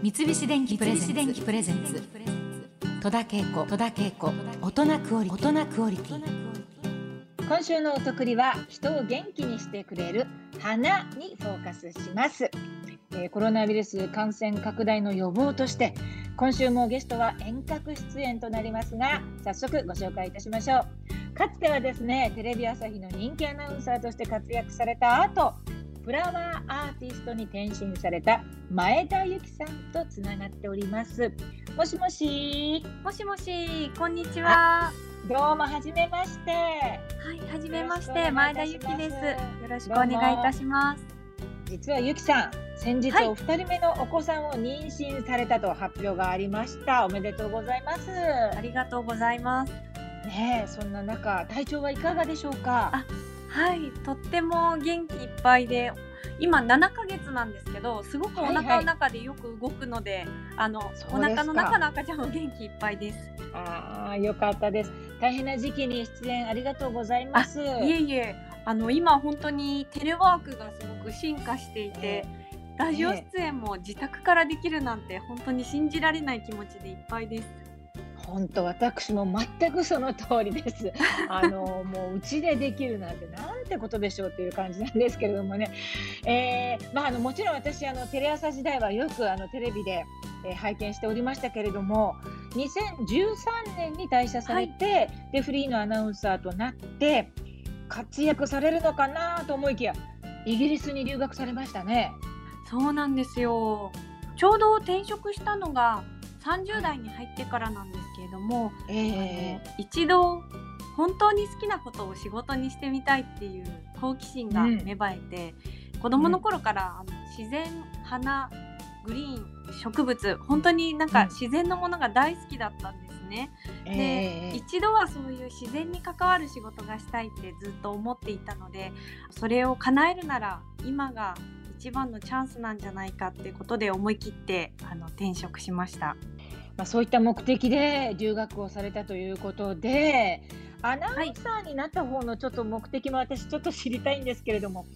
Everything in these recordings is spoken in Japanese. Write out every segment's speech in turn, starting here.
三菱電機プレゼンツ。戸田恵子。戸田恵子。大人クオリ大人クオリティ。今週のお得りは人を元気にしてくれる花にフォーカスします、えーコロナウイルス感染拡大の予防として今週もゲストは遠隔出演となりますが早速ご紹介いたしましょう。かつてはですねテレビ朝日の人気アナウンサーとして活躍された後フラワーアーティストに転身された前田由紀さんとつながっております。もしもし。もしもし、こんにちは。どうもはじめまして。はい、はじめまして、前田いいたしますゆきです。よろしくお願いいたします。実はゆきさん先日はい。お二人目のお子さんを妊娠されたと発表がありました。おめでとうございます。ありがとうございます。ねえそんな中体調はいかがでしょうか？あはい、とっても元気いっぱいで、今7ヶ月なんですけど、すごくおはいはい腹の中でよく動くので、あのそうですかお腹の中の赤ちゃんも元気いっぱいです。ああよかったです大変な時期に出演ありがとうございますいえいえ、あの今本当にテレワークがすごく進化していて。ラジオ出演も自宅からできるなんて本当に信じられない気持ちでいっぱいです。本当私も全くその通りです。あのもううちでできるなんてなんてことでしょうっていう感じなんですけれどもね。えーまああのもちろん私あのテレ朝時代はよくあのテレビで、えー拝見しておりましたけれども、2013年に退社されて、でフリーのアナウンサーとなって活躍されるのかなと思いきやイギリスに留学されましたね。そうなんですよ。ちょうど転職したのが30代に入ってからなんですけれども、えあの一度本当に好きなことを仕事にしてみたいっていう好奇心が芽生えて、子供の頃からあの自然花グリーン植物本当になんかうん。自然のものが大好きだったんですね。ーでえ。ー一度はそういう自然に関わる仕事がしたいってずっと思っていたのでそれを叶えるなら今が一番のチャンスなんじゃないかってことで思い切ってあの転職しました。まあ、そういった目的で留学をされたということでアナウンサーになった方のちょっと目的も私ちょっと知りたいんですけれども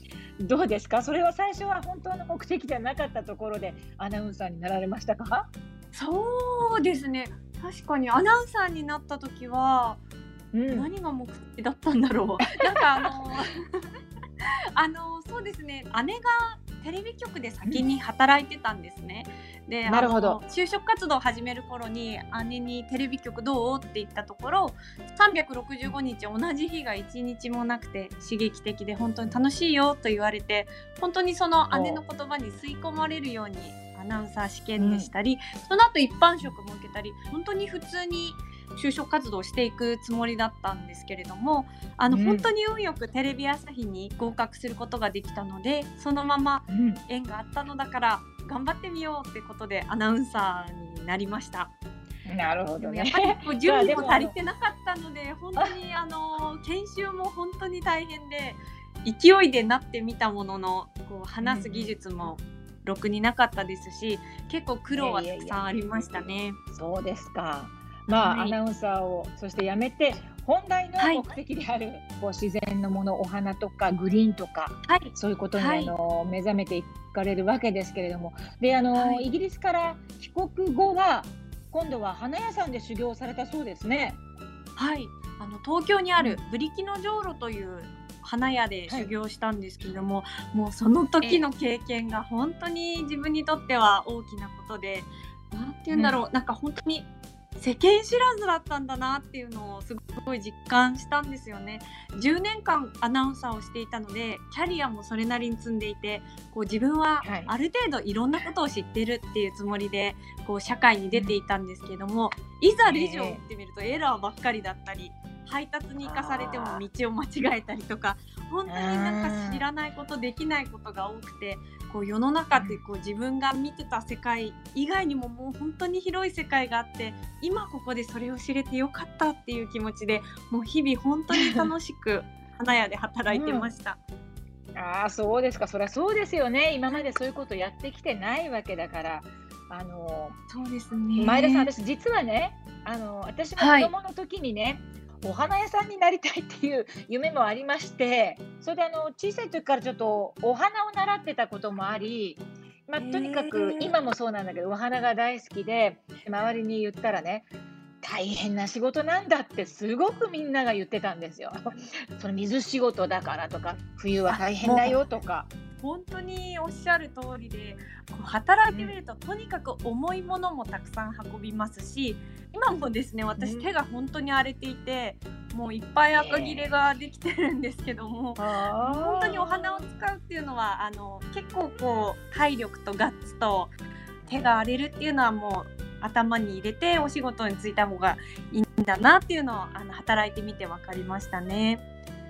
どうですか？それは最初は本当の目的じゃなかったところでアナウンサーになられましたか？そうですね。確かにアナウンサーになった時はうん。何が目的だったんだろう。なんかあの あのそうですね。姉がテレビ局で先に働いてたんですね。でなるほど就職活動を始める頃に姉に「テレビ局どう?」って言ったところ365日同じ日が1日もなくて刺激的で本当に楽しいよと言われて本当にその姉の言葉に吸い込まれるようにアナウンサー試験でしたり、その後一般職も受けたり本当に普通に就職活動をしていくつもりだったんですけれどもあの、うん。本当に運よくテレビ朝日に合格することができたのでそのままうん。縁があったのだから頑張ってみようってことでアナウンサーになりました。なるほどね。やっぱりこう 準備でも。も足りてなかったので本当にあの 研修も本当に大変で勢いでなってみたもののこう話す技術もろくになかったですし結構苦労はたくさんありましたね。そうですかまあ、はい。アナウンサーをそして辞めて本来のはい。目的である、こう自然のものお花とかグリーンとかはい。そういうことに、はい。あの目覚めていかれるわけですけれども。であの、はい。イギリスから帰国後は今度は花屋さんで修行されたそうですね。はい、あの東京にあるブリキのじょうろという花屋で修行したんですけれども、もうその時の経験が本当に自分にとっては大きなことで、なんて言うんだろう、なんか本当に世間知らずだったんだなっていうのをすごい実感したんですよね。10年間アナウンサーをしていたのでキャリアもそれなりに積んでいてこう自分ははい。ある程度いろんなことを知ってるっていうつもりでこう社会に出ていたんですけれどもいざレジを打ってみるとエラーばっかりだったり配達に行かされても道を間違えたりとか本当になんか知らないことできないことが多くてこう世の中ってこう自分が見てた世界以外にももう本当に広い世界があって今ここでそれを知れてよかったっていう気持ちでもう日々本当に楽しく 花屋で働いてました。ああそうですか。そりゃそうですよね。今までそういうことやってきてないわけだから。あのそうですね。前田さん私実はねあの私も子はい。供の時にね、お花屋さんになりたいっていう夢もありましてそれであの小さい時からちょっとお花を習ってたこともありまあ、とにかく今もそうなんだけどお花が大好きで周りに言ったらね大変な仕事なんだってすごくみんなが言ってたんですよ。その水仕事だからとか冬は大変だよとか。本当におっしゃる通りでこう働いてみると、とにかく重いものもたくさん運びますし今もですね私、手が本当に荒れていてもういっぱい赤切れができてるんですけども、本当にお花を使うっていうのはあの結構こう体力とガッツと手が荒れるっていうのはもう頭に入れてお仕事に就いた方がいいんだなっていうのをあの働いてみて分かりましたね。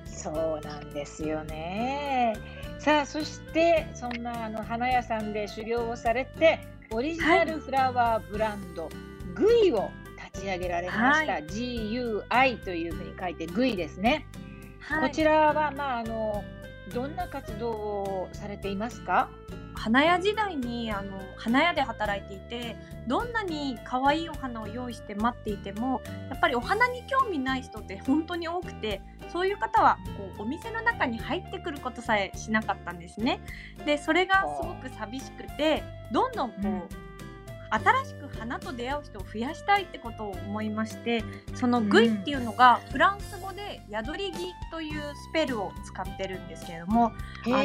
そうなんですよね。さあそしてそんなあの花屋さんで修行をされてオリジナルフラワーブランド、はい、グイを立ち上げられました、はい、GUI というふうに書いてグイですね、はい、こちらはまああのどんな活動をされていますか？花屋時代にあの花屋で働いていてどんなに可愛いお花を用意して待っていてもやっぱりお花に興味ない人って本当に多くてそういう方はこうお店の中に入ってくることさえしなかったんですね。でそれがすごく寂しくてどんどんこう、うん、新しく花と出会う人を増やしたいってことを思いましてそのグイっていうのがフランス語で宿り木というスペルを使ってるんですけれどもあの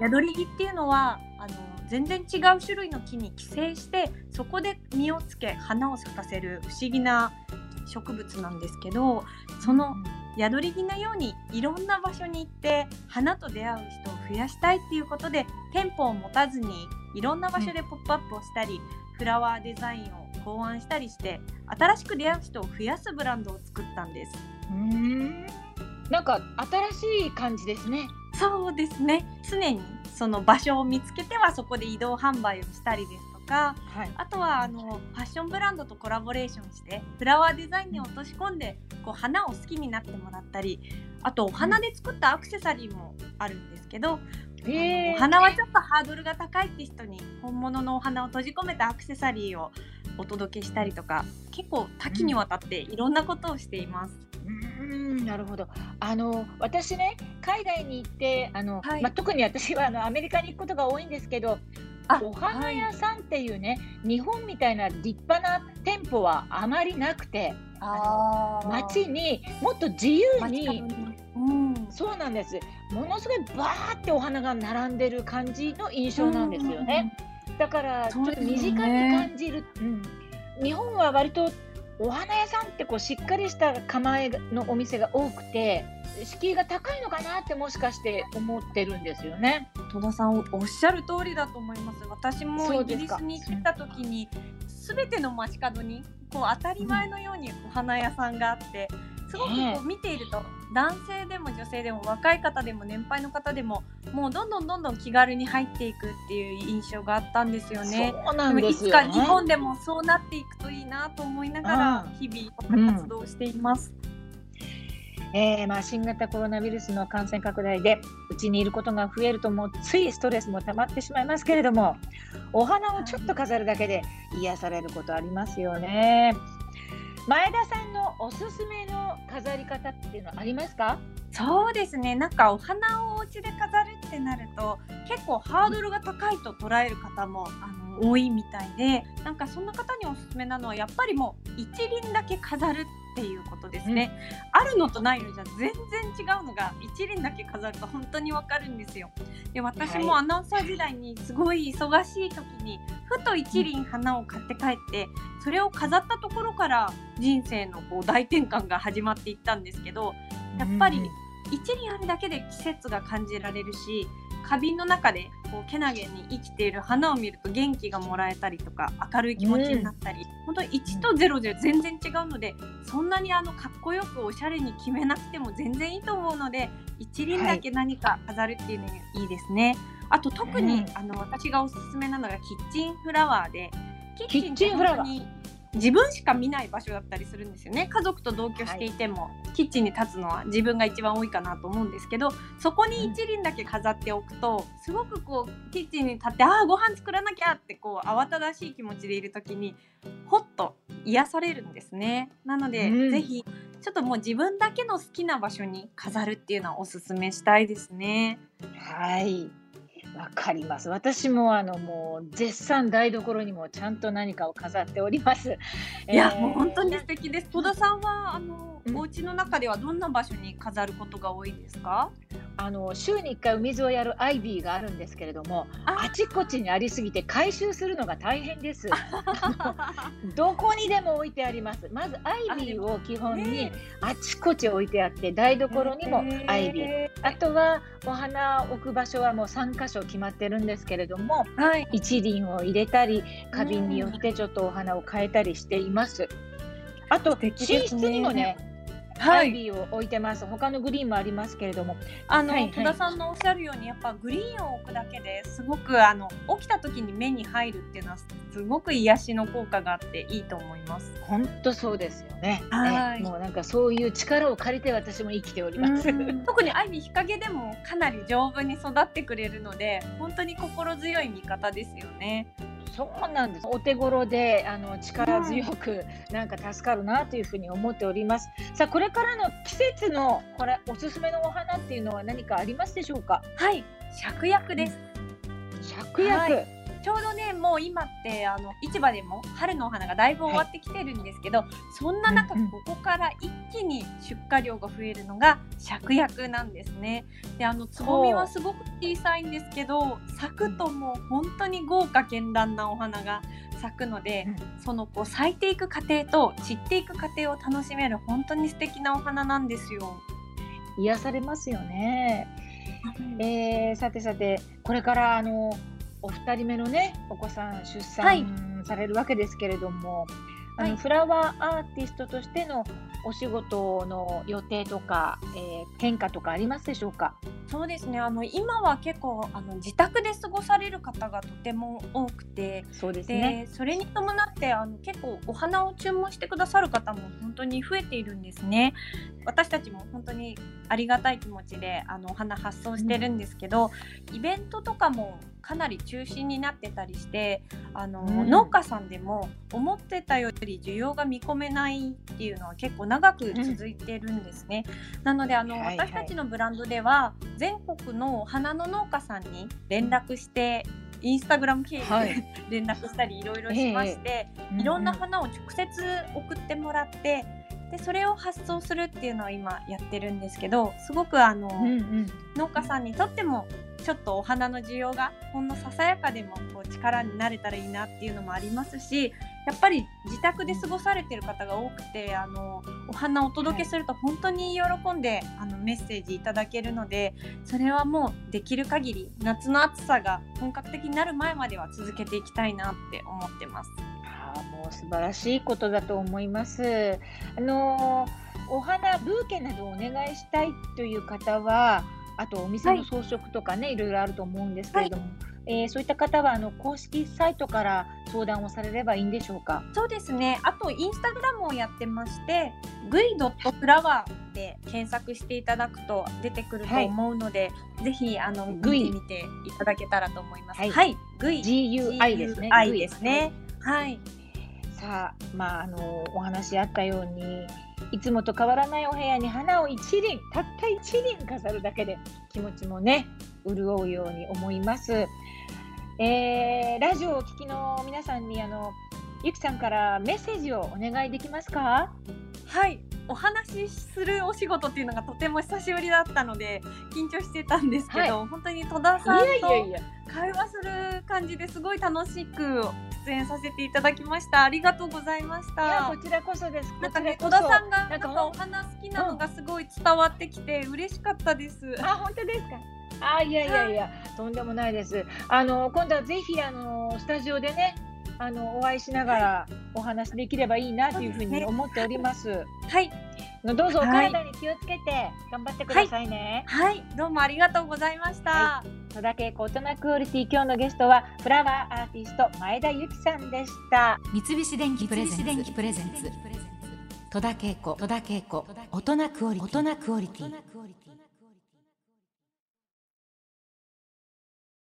宿り木っていうのはあの全然違う種類の木に寄生してそこで実をつけ花を咲かせる不思議な植物なんですけどその宿り木のようにいろんな場所に行って花と出会う人を増やしたいっていうことで店舗を持たずにいろんな場所でポップアップをしたり、フラワーデザインを考案したりして新しく出会う人を増やすブランドを作ったんです。うんなんか新しい感じですね。そうですね常にその場所を見つけてはそこで移動販売をしたりですとか、はい、あとはあのファッションブランドとコラボレーションしてフラワーデザインに落とし込んでこう花を好きになってもらったりあとお花で作ったアクセサリーもあるんですけど、えー、お花はちょっとハードルが高いって人に本物のお花を閉じ込めたアクセサリーをお届けしたりとか結構多岐にわたっていろんなことをしています。うんなるほど。あの私ね海外に行ってあの、はい、まあ、特に私はあのアメリカに行くことが多いんですけどお花屋さんっていうね、はい、日本みたいな立派な店舗はあまりなくてあの街にもっと自由に、うん、そうなんですものすごいバーってお花が並んでる感じの印象なんですよね。だからちょっと身近に感じる、うん、日本は割とお花屋さんってこうしっかりした構えのお店が多くて敷居が高いのかなってもしかして思ってるんですよね。戸田さんおっしゃる通りだと思います。私もイギリスに来た時にすべての街角にこう当たり前のようにお花屋さんがあって、すごくこう見ていると、男性でも女性でも若い方でも年配の方でももうどんどんどんどん気軽に入っていくっていう印象があったんですよね。そうなんですよ、ね、いつか日本でもそうなっていくといいなと思いながら日々活動しています。うんえー、まあ、新型コロナウイルスの感染拡大でうちにいることが増えるともうついストレスも溜まってしまいますけれどもお花をちょっと飾るだけで癒されることありますよね。前田さんのおすすめの飾り方っていうのはありますか？そうですね。なんかお花をお家で飾るってなると結構ハードルが高いと捉える方もあの多いみたいでなんかそんな方におすすめなのはやっぱりもう一輪だけ飾るっていうことですね、うん、あるのとないのじゃ全然違うのが一輪だけ飾ると本当にわかるんですよ。で私もアナウンサー時代にすごい忙しい時にふと一輪花を買って帰ってそれを飾ったところから人生のこう大転換が始まっていったんですけどやっぱり一輪あるだけで季節が感じられるし花瓶の中でこうけなげに生きている花を見ると元気がもらえたりとか明るい気持ちになったり、うん、本当1と0で全然違うのでそんなにあのかっこよくおしゃれに決めなくても全然いいと思うので一輪だけ何か飾るっていうのにいいですね。はい、あと特に、あの私がおすすめなのがキッチンフラワーでキッチンフラワー自分しか見ない場所だったりするんですよね。家族と同居していても、はい、キッチンに立つのは自分が一番多いかなと思うんですけどそこに一輪だけ飾っておくと、うん、すごくこうキッチンに立ってああご飯作らなきゃってこう慌ただしい気持ちでいる時にほっと癒されるんですね。なので、うん、ぜひちょっともう自分だけの好きな場所に飾るっていうのはおすすめしたいですね。はいわかります。私もあのもう絶賛台所にもちゃんと何かを飾っております。いや、えーもう本当に素敵です。戸田さんはあの、うんお家の中ではどんな場所に飾ることが多いですか？あの週に1回お水をやるアイビーがあるんですけれども、あちこちにありすぎて回収するのが大変です。どこにでも置いてあります。まずアイビーを基本にねあちこち置いてあって台所にもアイビー。ー。あとはお花を置く場所はもう3箇所決まってるんですけれどもはい。一輪を入れたり花瓶によってちょっとお花を変えたりしています。あと寝室にもねアはい。イビーを置いてます。他のグリーンもありますけれども、あの、はいはい戸田さんのおっしゃるようにやっぱグリーンを置くだけですごくあの起きた時に目に入るっていうのはすごく癒しの効果があっていいと思います。本当そうですよね。はいねもうなんかそういう力を借りて私も生きております。特にアイビー日陰でもかなり丈夫に育ってくれるので本当に心強い味方ですよね。そうなんです。お手頃であの力強くなんか助かるなというふうに思っております。さあこれからの季節のこれおすすめのお花っていうのは何かありますでしょうか？はい、芍薬です。芍薬。はちょうどねもう今ってあの市場でも春のお花がだいぶ終わってきてるんですけど、そんな中ここから一気に出荷量が増えるのが芍薬なんですね。であのつぼみはすごく小さいんですけど咲くともう本当に豪華絢爛なお花が咲くので、そのこう咲いていく過程と散っていく過程を楽しめる本当に素敵なお花なんですよ。癒されますよね。えーさてさてこれからあのお二人目のねお子さん出はい産されるわけですけれども、あのはいフラワーアーティストとしてのお仕事の予定とか、えー変化とかありますでしょうか？そうですねあの今は結構あの自宅で過ごされる方がとても多くてそうですで、ね。それに伴ってあの結構お花を注文してくださる方も本当に増えているんですね。私たちも本当にありがたい気持ちであのお花発送してるんですけど、イベントとかもかなり中心になってたりしてあの、うん。農家さんでも思ってたより需要が見込めないっていうのは結構長く続いてるんですね。なのであの、はいはい。私たちのブランドでは全国のお花の農家さんに連絡してインスタグラム経由で、はい。連絡したりいろいろしまして、いろんな花を直接送ってもらってでそれを発送するっていうのを今やってるんですけどすごくあの、うんうん農家さんにとってもちょっとお花の需要がほんのささやかでもこう力になれたらいいなっていうのもありますしやっぱり自宅で過ごされてる方が多くてあのお花をお届けすると本当に喜んであのメッセージいただけるのでそれはもうできる限り夏の暑さが本格的になる前までは続けていきたいなって思ってます。もう素晴らしいことだと思います。あのーお花ブーケなどをお願いしたいという方はあとお店の装飾とかね、い、ろいろあると思うんですけれども、えーそういった方はあの公式サイトから相談をされればいいんでしょうか？そうですね。あとインスタグラムをやってまして、グイドットフラワーで検索していただくと出てくると思うので、ぜひあのグイ見ていただけたらと思います。はいはい、グイ GUI ですね。GUI ですね。はい。さあ、まあ、あのお話あったようにいつもと変わらないお部屋に花を一輪たった一輪飾るだけで気持ちもね潤うように思います。えーラジオをお聞きの皆さんにあのゆきさんからメッセージをお願いできますか？はい。お話しするお仕事っていうのがとても久しぶりだったので緊張してたんですけど、本当に戸田いさんと会話する感じですごい楽しく出演させていただきました。ありがとうございましいやたこ。ちらこそです。なんかね、こちらこそ戸田さんがなんんかお花好きなのがすごい伝わってきて嬉しかったです。あ本当ですか？あいやいやいや、とんでもないです。あの今度はぜひあのスタジオでね、あのお会いしながらお話できればいいなというふうに思っております。はい、どうぞおはい体に気をつけて頑張ってくださいね。はい、どうもありがとうございました。は戸田恵子大人クオリティ今日のゲストはフラワーアーティスト前田由紀さんでした。三菱電機プレゼンツ。戸田恵子。戸田恵子。大人クオリティ。大人クオリティ